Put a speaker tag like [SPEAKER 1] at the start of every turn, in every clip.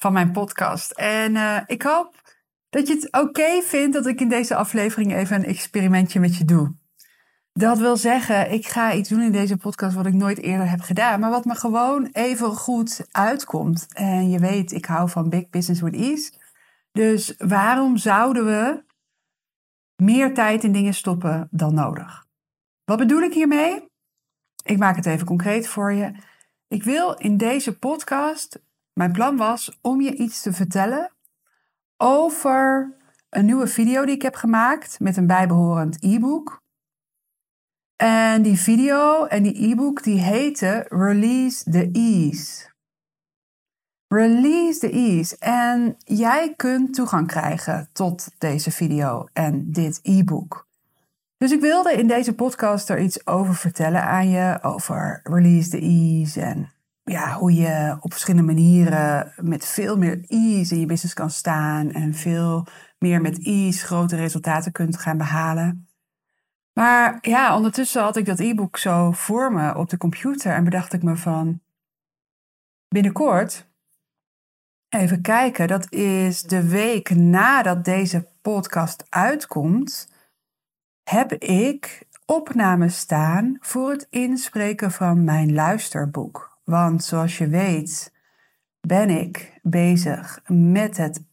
[SPEAKER 1] van mijn podcast. En uh, ik hoop dat je het oké vindt dat ik in deze aflevering even een experimentje met je doe. Dat wil zeggen, ik ga iets doen in deze podcast wat ik nooit eerder heb gedaan, maar wat me gewoon even goed uitkomt. En je weet, ik hou van big business with ease. Dus waarom zouden we meer tijd in dingen stoppen dan nodig? Wat bedoel ik hiermee? Ik maak het even concreet voor je. Ik wil in deze podcast, mijn plan was om je iets te vertellen over een nieuwe video die ik heb gemaakt met een bijbehorend e-book. En die video en die e-book die heette Release the Ease. Release the Ease. En jij kunt toegang krijgen tot deze video en dit e-book. Dus ik wilde in deze podcast er iets over vertellen aan je, over Release the Ease en ja, hoe je op verschillende manieren met veel meer ease in je business kan staan en veel meer met ease grote resultaten kunt gaan behalen. Maar ja, ondertussen had ik dat e-book zo voor me op de computer en bedacht ik me van binnenkort, even kijken, dat is de week nadat deze podcast uitkomt heb ik opnames staan voor het inspreken van mijn luisterboek. Want zoals je weet ben ik bezig met het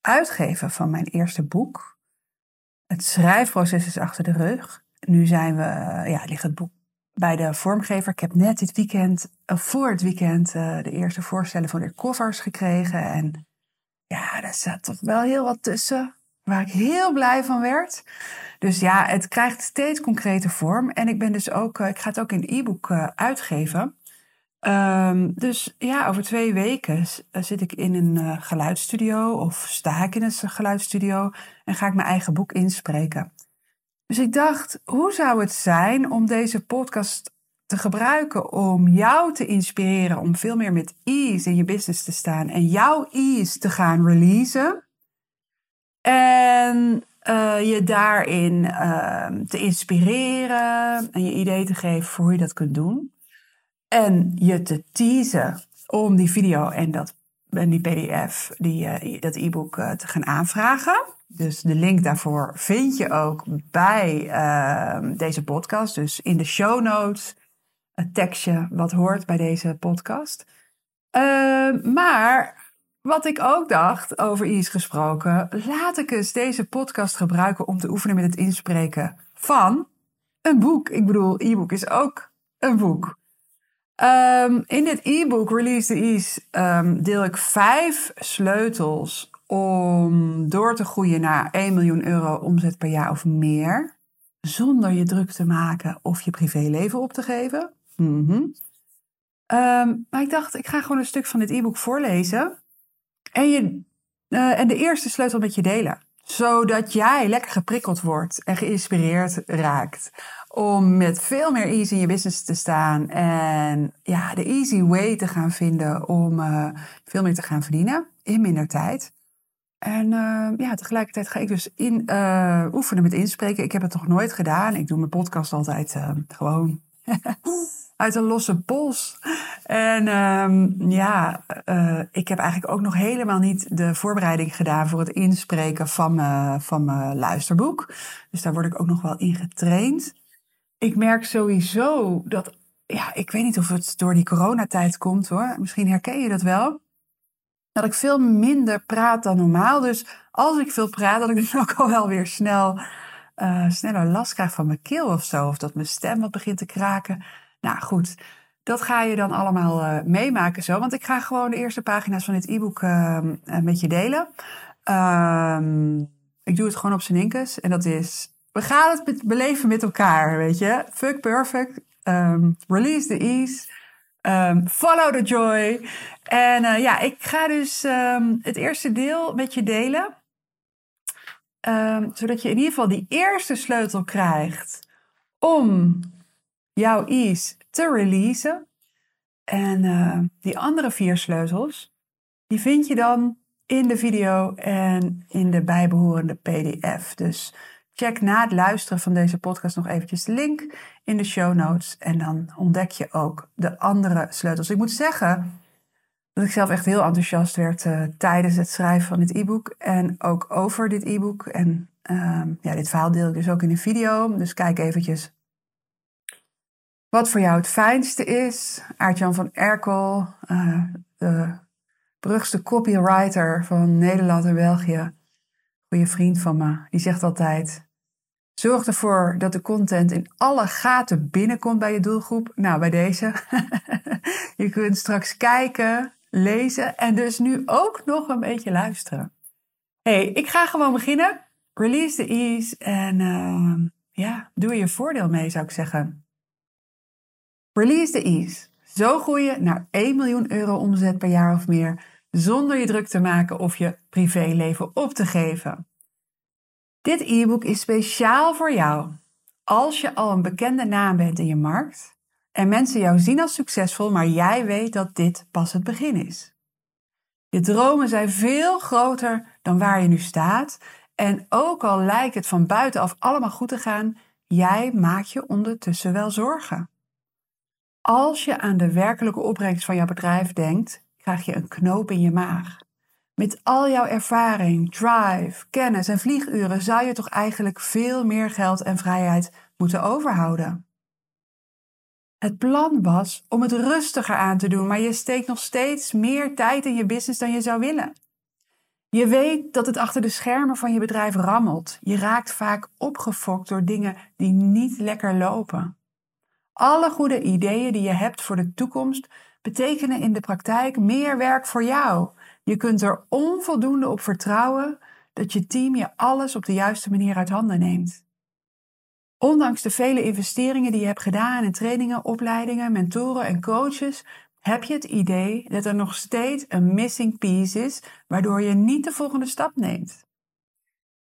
[SPEAKER 1] uitgeven van mijn eerste boek. Het schrijfproces is achter de rug. Nu zijn we, ja, ligt het boek bij de vormgever. Ik heb net dit weekend, uh, voor het weekend, uh, de eerste voorstellen voor de covers gekregen. En ja, daar zat toch wel heel wat tussen waar ik heel blij van werd. Dus ja, het krijgt steeds concrete vorm. En ik ben dus ook, eh, ik ga het ook in e-book uitgeven. Um, dus ja, over twee weken eh, zit ik in een uh, geluidsstudio of sta ik in een geluidsstudio en ga ik mijn eigen boek inspreken. Dus ik dacht, hoe zou het zijn om deze podcast te gebruiken om jou te inspireren om veel meer met ease in je business te staan en jouw ease te gaan releasen? En uh, je daarin uh, te inspireren en je idee te geven voor hoe je dat kunt doen. En je te teasen om die video en, dat, en die PDF, die, uh, dat e-book te gaan aanvragen. Dus de link daarvoor vind je ook bij ehm, deze podcast. Dus in de show notes het tekstje wat hoort bij deze podcast. Ehm, maar wat ik ook dacht, over iets gesproken, laat ik eens deze podcast gebruiken om te oefenen met het inspreken van een boek. Ik bedoel, e-book is ook een boek. Um, in dit e-book Release the Ease um, deel ik vijf sleutels om door te groeien naar 1 miljoen euro omzet per jaar of meer. Zonder je druk te maken of je privéleven op te geven. -hmm. um, maar ik dacht, ik ga gewoon een stuk van dit e-book voorlezen. En, je, uh, en de eerste sleutel met je delen. Zodat jij lekker geprikkeld wordt en geïnspireerd raakt. Om met veel meer easy in je business te staan. En ja, de easy way te gaan vinden om uh, veel meer te gaan verdienen in minder tijd. En uh, ja, tegelijkertijd ga ik dus in, uh, oefenen met inspreken. Ik heb het nog nooit gedaan. Ik doe mijn podcast altijd gewoon uit een losse pols. En um, ja, ik heb eigenlijk ook nog helemaal niet de voorbereiding gedaan voor het inspreken van van mijn luisterboek. Dus daar word ik ook nog wel in getraind. Ik merk sowieso dat, ja, ik weet niet of het door die coronatijd komt hoor. Misschien herken je dat wel. Dat ik veel minder praat dan normaal. Dus als ik veel praat, dat ik dus ook al wel weer snel, uh, sneller last krijg van mijn keel of zo. Of dat mijn stem wat begint te kraken. Nou goed, dat ga je dan allemaal uh, meemaken zo. Want ik ga gewoon de eerste pagina's van dit e-book uh, met je delen. Um, ik doe het gewoon op zijn inkes. En dat is, we gaan het beleven met elkaar, weet je. Fuck perfect. Um, release the ease. Um, follow the joy. En uh, ja, ik ga dus um, het eerste deel met je delen. Zodat je in ieder geval die eerste sleutel krijgt om jouw ease te releasen. En uh, die andere vier sleutels, die vind je dan in de video en in de bijbehorende PDF. Dus check na het luisteren van deze podcast nog eventjes de link in de show notes. En dan ontdek je ook de andere sleutels. Ik moet zeggen dat ik zelf echt heel enthousiast werd uh, tijdens het schrijven van dit e-book. En ook over dit e-book. En uh, ja, dit verhaal deel ik dus ook in een video. Dus kijk eventjes wat voor jou het fijnste is. Aartjan van Erkel, uh, de brugste copywriter van Nederland en België. Goeie vriend van me. Die zegt altijd: Zorg ervoor dat de content in alle gaten binnenkomt bij je doelgroep. Nou, bij deze. je kunt straks kijken, lezen en dus nu ook nog een beetje luisteren. hey, ik ga gewoon beginnen. Release the ease en uh, ja, doe er je voordeel mee, zou ik zeggen. Release the ease. Zo groeien naar 1 miljoen euro omzet per jaar of meer, zonder je druk te maken of je privéleven op te geven. Dit e-book is speciaal voor jou. Als je al een bekende naam bent in je markt en mensen jou zien als succesvol, maar jij weet dat dit pas het begin is. Je dromen zijn veel groter dan waar je nu staat en ook al lijkt het van buitenaf allemaal goed te gaan, jij maakt je ondertussen wel zorgen. Als je aan de werkelijke opbrengst van jouw bedrijf denkt, krijg je een knoop in je maag. Met al jouw ervaring, drive, kennis en vlieguren zou je toch eigenlijk veel meer geld en vrijheid moeten overhouden. Het plan was om het rustiger aan te doen, maar je steekt nog steeds meer tijd in je business dan je zou willen. Je weet dat het achter de schermen van je bedrijf rammelt. Je raakt vaak opgefokt door dingen die niet lekker lopen. Alle goede ideeën die je hebt voor de toekomst betekenen in de praktijk meer werk voor jou. Je kunt er onvoldoende op vertrouwen dat je team je alles op de juiste manier uit handen neemt. Ondanks de vele investeringen die je hebt gedaan in trainingen, opleidingen, mentoren en coaches, heb je het idee dat er nog steeds een missing piece is, waardoor je niet de volgende stap neemt.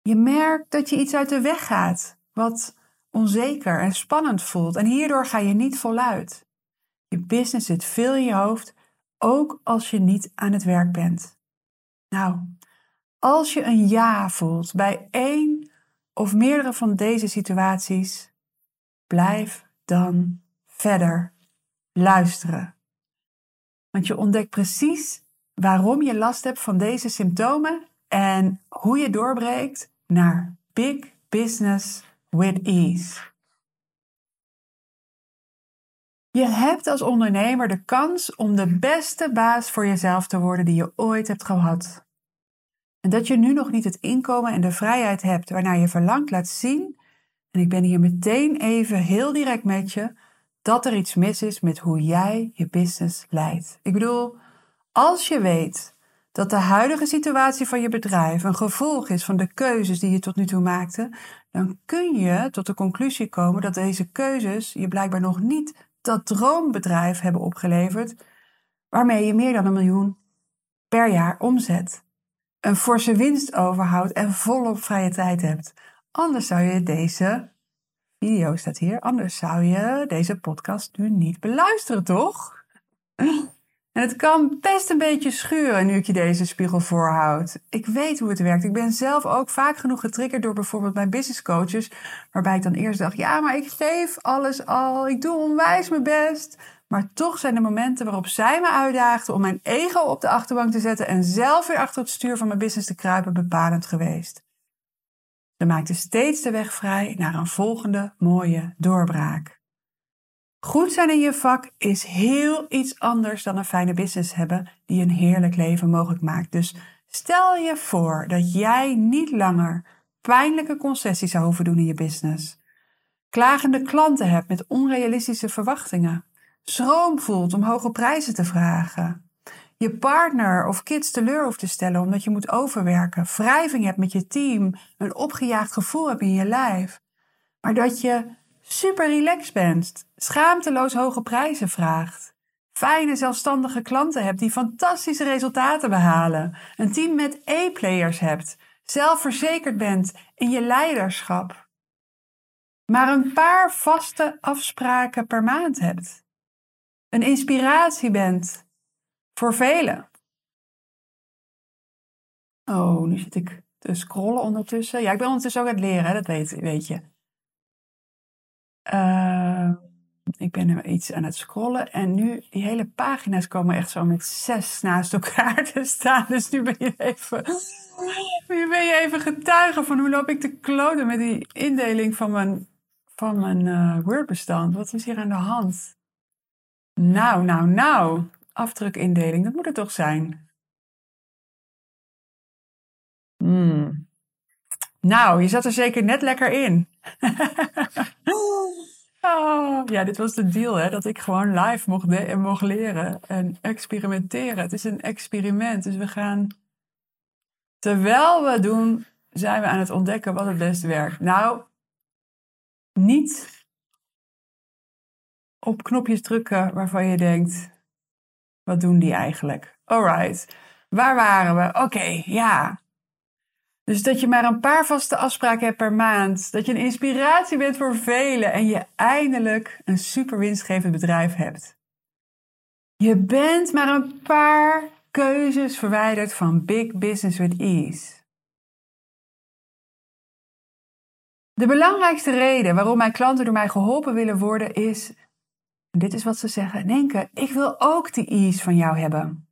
[SPEAKER 1] Je merkt dat je iets uit de weg gaat, wat onzeker en spannend voelt, en hierdoor ga je niet voluit. Je business zit veel in je hoofd, ook als je niet aan het werk bent. Nou, als je een ja voelt bij één of meerdere van deze situaties, blijf dan verder luisteren. Want je ontdekt precies waarom je last hebt van deze symptomen en hoe je doorbreekt naar big business with ease. Je hebt als ondernemer de kans om de beste baas voor jezelf te worden die je ooit hebt gehad. En dat je nu nog niet het inkomen en de vrijheid hebt waarnaar je verlangt, laat zien, en ik ben hier meteen even heel direct met je, dat er iets mis is met hoe jij je business leidt. Ik bedoel, als je weet dat de huidige situatie van je bedrijf een gevolg is van de keuzes die je tot nu toe maakte, dan kun je tot de conclusie komen dat deze keuzes je blijkbaar nog niet dat droombedrijf hebben opgeleverd, waarmee je meer dan een miljoen per jaar omzet, een forse winst overhoudt en volop vrije tijd hebt. Anders zou je deze video staat hier, anders zou je deze podcast nu niet beluisteren, toch? En het kan best een beetje schuren nu ik je deze spiegel voorhoud. Ik weet hoe het werkt. Ik ben zelf ook vaak genoeg getriggerd door bijvoorbeeld mijn business coaches. Waarbij ik dan eerst dacht, ja, maar ik geef alles al. Ik doe onwijs mijn best. Maar toch zijn er momenten waarop zij me uitdaagden om mijn ego op de achterbank te zetten en zelf weer achter het stuur van mijn business te kruipen bepalend geweest. Ze maakte steeds de weg vrij naar een volgende mooie doorbraak. Goed zijn in je vak is heel iets anders dan een fijne business hebben die een heerlijk leven mogelijk maakt. Dus stel je voor dat jij niet langer pijnlijke concessies zou hoeven doen in je business. Klagende klanten hebt met onrealistische verwachtingen. Schroom voelt om hoge prijzen te vragen. Je partner of kids teleur hoeft te stellen omdat je moet overwerken. Wrijving hebt met je team. Een opgejaagd gevoel hebt in je lijf. Maar dat je super relaxed bent, schaamteloos hoge prijzen vraagt, fijne zelfstandige klanten hebt die fantastische resultaten behalen, een team met E-players hebt, zelfverzekerd bent in je leiderschap, maar een paar vaste afspraken per maand hebt, een inspiratie bent voor velen. Oh, nu zit ik te scrollen ondertussen. Ja, ik ben ondertussen ook het leren, dat weet, weet je. Uh, ik ben iets aan het scrollen en nu, die hele pagina's komen echt zo met zes naast elkaar te staan. Dus nu ben je even, nu ben je even getuige van hoe loop ik te kloten met die indeling van mijn, van mijn uh, Word-bestand. Wat is hier aan de hand? Nou, nou, nou. Afdrukindeling, dat moet het toch zijn? Hmm. Nou, je zat er zeker net lekker in. Oh, ja, dit was de deal, hè? Dat ik gewoon live mocht, de- mocht leren en experimenteren. Het is een experiment, dus we gaan... Terwijl we doen, zijn we aan het ontdekken wat het beste werkt. Nou, niet op knopjes drukken waarvan je denkt, wat doen die eigenlijk? Alright, waar waren we? Oké, ja. Dus dat je maar een paar vaste afspraken hebt per maand. Dat je een inspiratie bent voor velen en je eindelijk een super winstgevend bedrijf hebt. Je bent maar een paar keuzes verwijderd van big business with ease. De belangrijkste reden waarom mijn klanten door mij geholpen willen worden is, dit is wat ze zeggen, denken, ik wil ook die ease van jou hebben.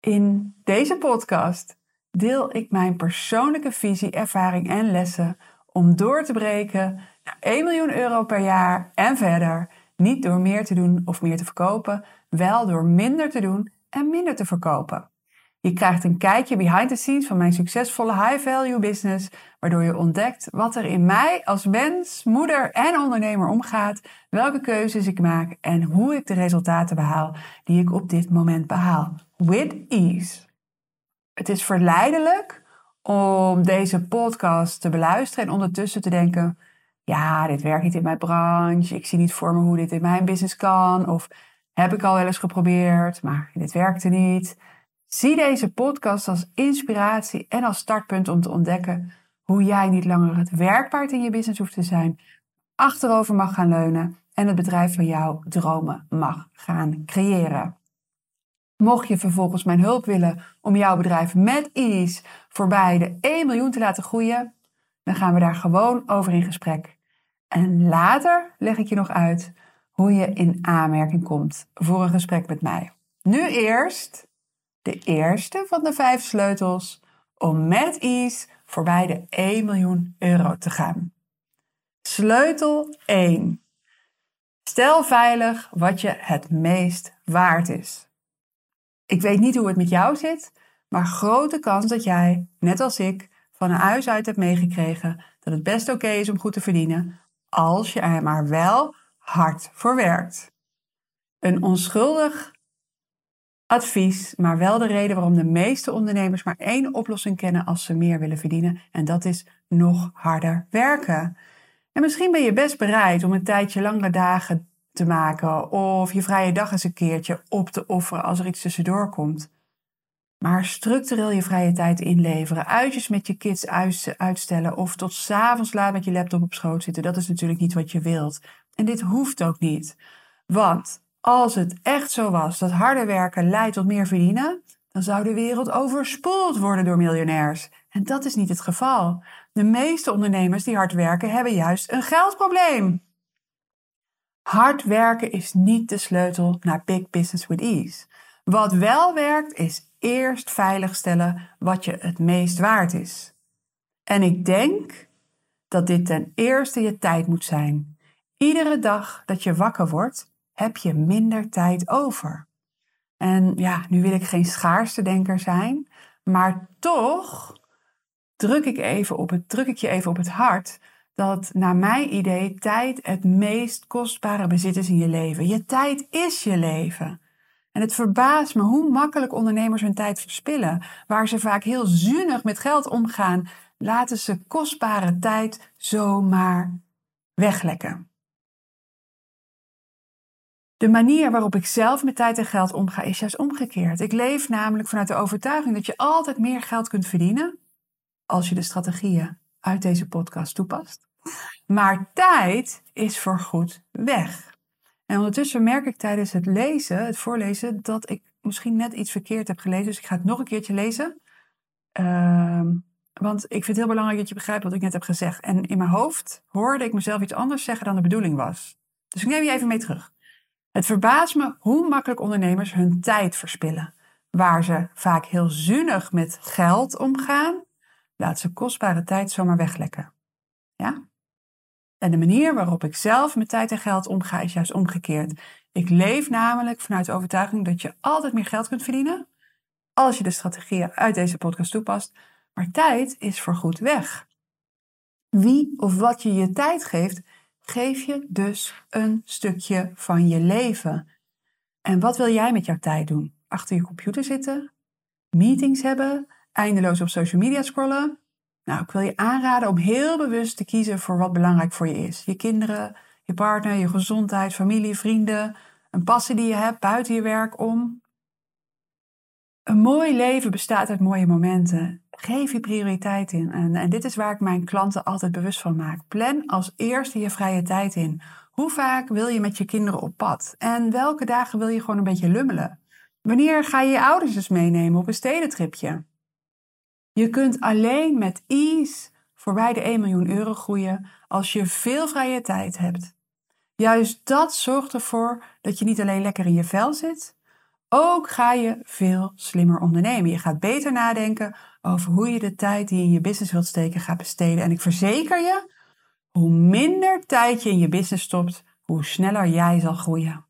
[SPEAKER 1] In deze podcast deel ik mijn persoonlijke visie, ervaring en lessen om door te breken naar 1 miljoen euro per jaar en verder. Niet door meer te doen of meer te verkopen, wel door minder te doen en minder te verkopen. Je krijgt een kijkje behind the scenes van mijn succesvolle high-value business, waardoor je ontdekt wat er in mij als mens, moeder en ondernemer omgaat, welke keuzes ik maak en hoe ik de resultaten behaal die ik op dit moment behaal. With ease. Het is verleidelijk om deze podcast te beluisteren en ondertussen te denken: ja, dit werkt niet in mijn branche. Ik zie niet voor me hoe dit in mijn business kan. Of heb ik al wel eens geprobeerd, maar dit werkte niet. Zie deze podcast als inspiratie en als startpunt om te ontdekken hoe jij niet langer het werkpaard in je business hoeft te zijn, achterover mag gaan leunen en het bedrijf van jouw dromen mag gaan creëren. Mocht je vervolgens mijn hulp willen om jouw bedrijf met ease voorbij de 1 miljoen te laten groeien, dan gaan we daar gewoon over in gesprek. En later leg ik je nog uit hoe je in aanmerking komt voor een gesprek met mij. Nu eerst de eerste van de vijf sleutels om met ease voorbij de 1 miljoen euro te gaan. Sleutel 1. Stel veilig wat je het meest waard is. Ik weet niet hoe het met jou zit, maar grote kans dat jij, net als ik, van een huis uit hebt meegekregen dat het best oké is om goed te verdienen, als je er maar wel hard voor werkt. Een onschuldig advies, maar wel de reden waarom de meeste ondernemers maar één oplossing kennen als ze meer willen verdienen, en dat is nog harder werken. En misschien ben je best bereid om een tijdje langere dagen te maken of je vrije dag eens een keertje op te offeren als er iets tussendoor komt. Maar structureel je vrije tijd inleveren, uitjes met je kids uitstellen of tot s'avonds laat met je laptop op schoot zitten, dat is natuurlijk niet wat je wilt. En dit hoeft ook niet. Want als het echt zo was dat harder werken leidt tot meer verdienen, dan zou de wereld overspoeld worden door miljonairs. En dat is niet het geval. De meeste ondernemers die hard werken hebben juist een geldprobleem. Hard werken is niet de sleutel naar big business with ease. Wat wel werkt is eerst veiligstellen wat je het meest waard is. En ik denk dat dit ten eerste je tijd moet zijn. Iedere dag dat je wakker wordt, heb je minder tijd over. En ja, nu wil ik geen schaarste denker zijn, maar toch druk ik, even op het, druk ik je even op het hart dat naar mijn idee tijd het meest kostbare bezit is in je leven. Je tijd is je leven. En het verbaast me hoe makkelijk ondernemers hun tijd verspillen. Waar ze vaak heel zuinig met geld omgaan, laten ze kostbare tijd zomaar weglekken. De manier waarop ik zelf met tijd en geld omga is juist omgekeerd. Ik leef namelijk vanuit de overtuiging dat je altijd meer geld kunt verdienen als je de strategieën uit deze podcast toepast. Maar tijd is voorgoed weg. En ondertussen merk ik tijdens het lezen, het voorlezen, dat ik misschien net iets verkeerd heb gelezen. Dus ik ga het nog een keertje lezen. Ehm, want ik vind het heel belangrijk dat je begrijpt wat ik net heb gezegd. En in mijn hoofd hoorde ik mezelf iets anders zeggen dan de bedoeling was. Dus ik neem je even mee terug. Het verbaast me hoe makkelijk ondernemers hun tijd verspillen. Waar ze vaak heel zuinig met geld omgaan, laat ze kostbare tijd zomaar weglekken. Ja? En de manier waarop ik zelf met tijd en geld omga is juist omgekeerd. Ik leef namelijk vanuit de overtuiging dat je altijd meer geld kunt verdienen als je de strategieën uit deze podcast toepast. Maar tijd is voorgoed weg. Wie of wat je je tijd geeft, geef je dus een stukje van je leven. En wat wil jij met jouw tijd doen? Achter je computer zitten? Meetings hebben? Eindeloos op social media scrollen? Nou, ik wil je aanraden om heel bewust te kiezen voor wat belangrijk voor je is. Je kinderen, je partner, je gezondheid, familie, vrienden, een passie die je hebt buiten je werk om. Een mooi leven bestaat uit mooie momenten. Geef je prioriteit in. En, dit is waar ik mijn klanten altijd bewust van maak. Plan als eerste je vrije tijd in. Hoe vaak wil je met je kinderen op pad? En welke dagen wil je gewoon een beetje lummelen? Wanneer ga je je ouders eens meenemen op een stedentripje? Je kunt alleen met ease voorbij de 1 miljoen euro groeien als je veel vrije tijd hebt. Juist dat zorgt ervoor dat je niet alleen lekker in je vel zit, ook ga je veel slimmer ondernemen. Je gaat beter nadenken over hoe je de tijd die je in je business wilt steken gaat besteden. En ik verzeker je, hoe minder tijd je in je business stopt, hoe sneller jij zal groeien.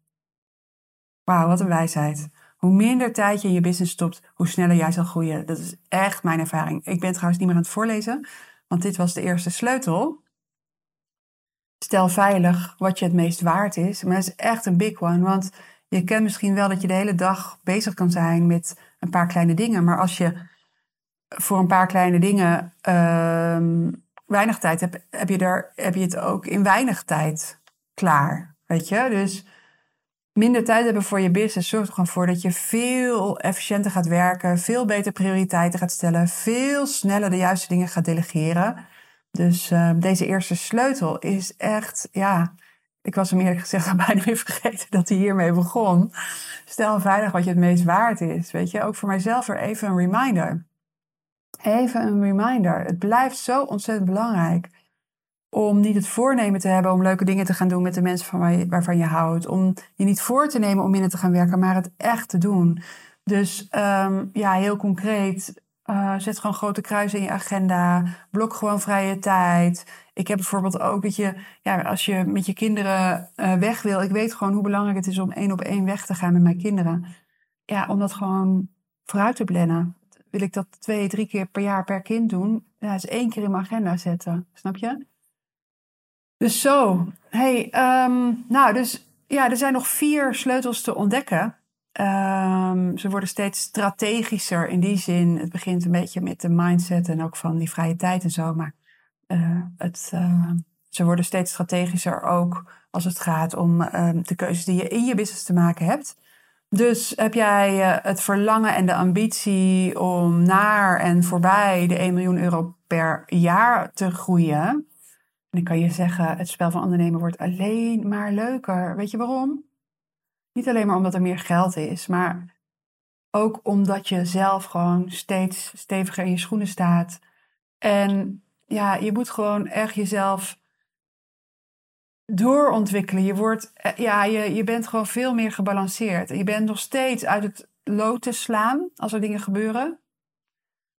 [SPEAKER 1] Wauw, wat een wijsheid. Hoe minder tijd je in je business stopt, hoe sneller jij zal groeien. Dat is echt mijn ervaring. Ik ben trouwens niet meer aan het voorlezen, want dit was de eerste sleutel. Stel veilig wat je het meest waard is. Maar dat is echt een big one, want je kent misschien wel dat je de hele dag bezig kan zijn met een paar kleine dingen. Maar als je voor een paar kleine dingen uh, weinig tijd hebt, heb je, er, heb je het ook in weinig tijd klaar. Weet je? Dus minder tijd hebben voor je business zorgt er gewoon voor dat je veel efficiënter gaat werken, veel beter prioriteiten gaat stellen, veel sneller de juiste dingen gaat delegeren. Dus uh, deze eerste sleutel is echt, ja, ik was hem eerlijk gezegd al bijna weer vergeten dat hij hiermee begon. Stel veilig wat je het meest waard is. Weet je, ook voor mijzelf weer even een reminder. Even een reminder. Het blijft zo ontzettend belangrijk om niet het voornemen te hebben om leuke dingen te gaan doen met de mensen van waar je, waarvan je houdt. Om je niet voor te nemen om minder te gaan werken, maar het echt te doen. Dus um, ja, heel concreet. Uh, zet gewoon grote kruisen in je agenda. Blok gewoon vrije tijd. Ik heb bijvoorbeeld ook dat je, ja, als je met je kinderen uh, weg wil. Ik weet gewoon hoe belangrijk het is om één op één weg te gaan met mijn kinderen. Ja, om dat gewoon vooruit te plannen. Wil ik dat twee, drie keer per jaar per kind doen? Ja, is één keer in mijn agenda zetten. Snap je? Dus zo. Hey, um, nou, dus ja, er zijn nog vier sleutels te ontdekken. Um, ze worden steeds strategischer in die zin. Het begint een beetje met de mindset en ook van die vrije tijd en zo. Maar uh, het, uh, ze worden steeds strategischer ook als het gaat om de keuzes die je in je business te maken hebt. Dus heb jij uh, het verlangen en de ambitie om naar en voorbij de 1 miljoen euro per jaar te groeien? En dan kan je zeggen, het spel van ondernemen wordt alleen maar leuker. Weet je waarom? Niet alleen maar omdat er meer geld is, maar ook omdat je zelf gewoon steeds steviger in je schoenen staat. En ja, je moet gewoon echt jezelf doorontwikkelen. Je, wordt, eh, ja, je, je bent gewoon veel meer gebalanceerd. Je bent nog steeds uit het lood te slaan als er dingen gebeuren.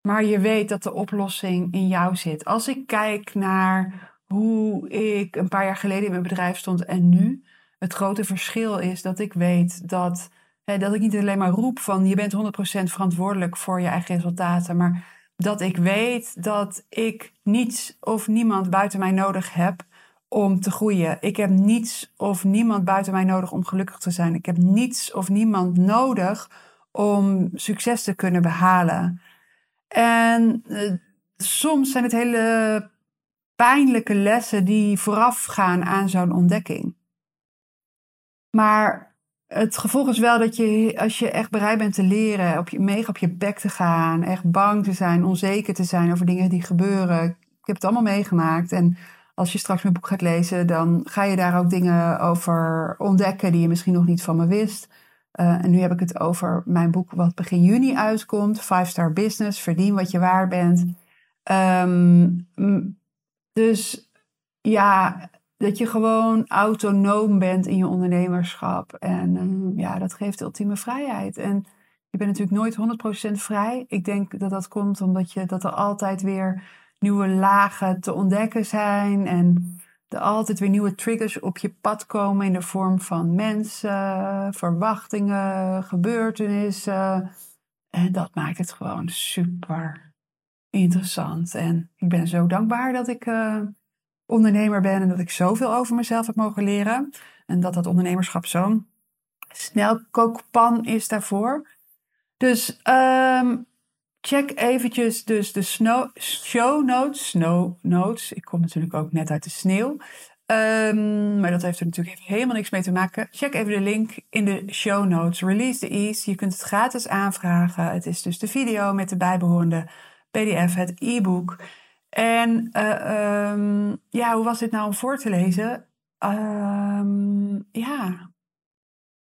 [SPEAKER 1] Maar je weet dat de oplossing in jou zit. Als ik kijk naar hoe ik een paar jaar geleden in mijn bedrijf stond en nu, het grote verschil is dat ik weet dat, hè, dat ik niet alleen maar roep van je bent 100% verantwoordelijk voor je eigen resultaten, maar dat ik weet dat ik niets of niemand buiten mij nodig heb om te groeien. Ik heb niets of niemand buiten mij nodig om gelukkig te zijn. Ik heb niets of niemand nodig om succes te kunnen behalen. En uh, soms zijn het hele pijnlijke lessen die voorafgaan aan zo'n ontdekking. Maar het gevolg is wel dat je, als je echt bereid bent te leren, op je, mega op je bek te gaan, echt bang te zijn, onzeker te zijn over dingen die gebeuren. Ik heb het allemaal meegemaakt. En als je straks mijn boek gaat lezen, dan ga je daar ook dingen over ontdekken die je misschien nog niet van me wist. Uh, en nu heb ik het over mijn boek wat begin juni uitkomt. Five Star Business, verdien wat je waard bent. Um, dus ja, dat je gewoon autonoom bent in je ondernemerschap. En um, ja, dat geeft ultieme vrijheid. En je bent natuurlijk nooit 100% vrij. Ik denk dat dat komt omdat je, dat er altijd weer nieuwe lagen te ontdekken zijn. En er altijd weer nieuwe triggers op je pad komen in de vorm van mensen, verwachtingen, gebeurtenissen. En dat maakt het gewoon super interessant. En ik ben zo dankbaar dat ik uh, ondernemer ben en dat ik zoveel over mezelf heb mogen leren. En dat dat ondernemerschap zo'n snelkookpan is daarvoor. Dus um, check eventjes dus de show notes. Snow notes. Ik kom natuurlijk ook net uit de sneeuw. Um, maar dat heeft er natuurlijk helemaal niks mee te maken. Check even de link in de show notes. Release the Ease. Je kunt het gratis aanvragen. Het is dus de video met de bijbehorende PDF, het e-book. En uh, um, ja, hoe was dit nou om voor te lezen? Um, ja,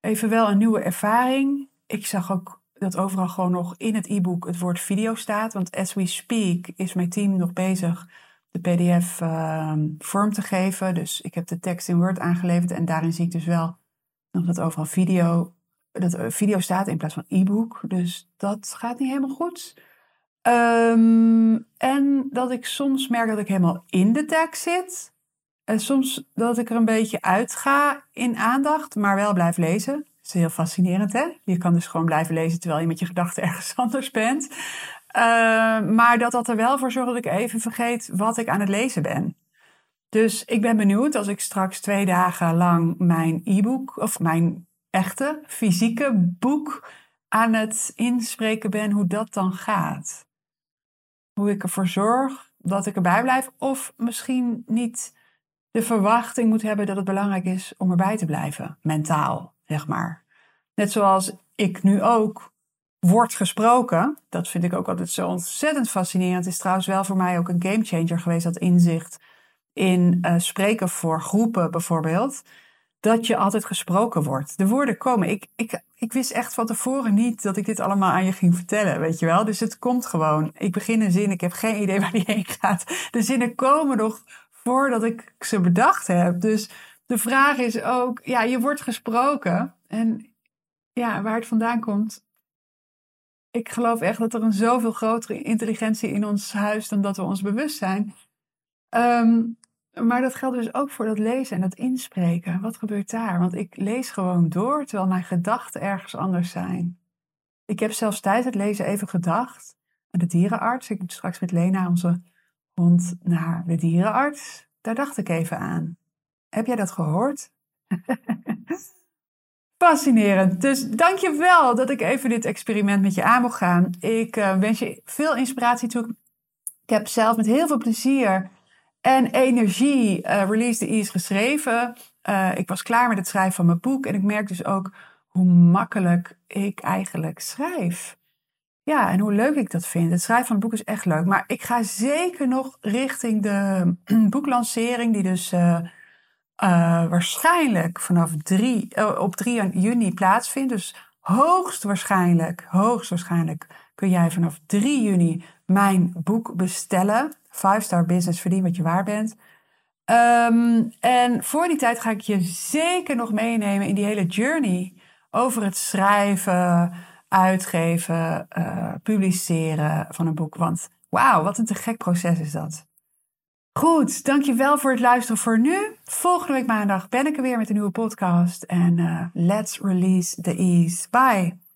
[SPEAKER 1] even wel een nieuwe ervaring. Ik zag ook dat overal gewoon nog in het e-book het woord video staat. Want as we speak is mijn team nog bezig de PDF uh, vorm te geven. Dus ik heb de tekst in Word aangeleverd en daarin zie ik dus wel nog dat overal video, dat video staat in plaats van e-book. Dus dat gaat niet helemaal goed. Um, en dat ik soms merk dat ik helemaal in de tekst zit. En soms dat ik er een beetje uitga in aandacht, maar wel blijf lezen is heel fascinerend, hè? Je kan dus gewoon blijven lezen terwijl je met je gedachten ergens anders bent. Uh, maar dat dat er wel voor zorgt dat ik even vergeet wat ik aan het lezen ben. Dus ik ben benieuwd als ik straks twee dagen lang mijn e-book of mijn echte fysieke boek aan het inspreken ben, hoe dat dan gaat. Hoe ik ervoor zorg dat ik erbij blijf, of misschien niet de verwachting moet hebben dat het belangrijk is om erbij te blijven, mentaal zeg maar. Net zoals ik nu ook word gesproken. Dat vind ik ook altijd zo ontzettend fascinerend. Het is trouwens wel voor mij ook een gamechanger geweest, dat inzicht in uh, spreken voor groepen bijvoorbeeld. Dat je altijd gesproken wordt. De woorden komen. Ik, ik, ik wist echt van tevoren niet dat ik dit allemaal aan je ging vertellen, weet je wel. Dus het komt gewoon. Ik begin een zin, ik heb geen idee waar die heen gaat. De zinnen komen nog voordat ik ze bedacht heb. Dus de vraag is ook, ja, je wordt gesproken. En ja, waar het vandaan komt. Ik geloof echt dat er een zoveel grotere intelligentie in ons huis dan dat we ons bewust zijn. Um, maar dat geldt dus ook voor dat lezen en dat inspreken. Wat gebeurt daar? Want ik lees gewoon door terwijl mijn gedachten ergens anders zijn. Ik heb zelfs tijdens het lezen even gedacht aan de dierenarts. Ik moet straks met Lena, onze hond, naar de dierenarts. Daar dacht ik even aan. Heb jij dat gehoord? Fascinerend. Dus dank je wel dat ik even dit experiment met je aan mocht gaan. Ik uh, wens je veel inspiratie toe. Ik heb zelf met heel veel plezier en energie uh, Release the Ease geschreven. Uh, ik was klaar met het schrijven van mijn boek en ik merk dus ook hoe makkelijk ik eigenlijk schrijf. Ja, en hoe leuk ik dat vind. Het schrijven van het boek is echt leuk. Maar ik ga zeker nog richting de boeklancering, die dus uh, waarschijnlijk vanaf 3, eh, op 3 juni plaatsvindt. Dus hoogstwaarschijnlijk, hoogstwaarschijnlijk kun jij vanaf 3 juni mijn boek bestellen. 5 Star Business, verdien wat je waar bent. Um, en voor die tijd ga ik je zeker nog meenemen in die hele journey over het schrijven, uitgeven, uh, publiceren van een boek. Want wauw, wat een te gek proces is dat. Goed, dankjewel voor het luisteren voor nu. Volgende week maandag ben ik er weer met een nieuwe podcast. En uh, let's release the ease. Bye.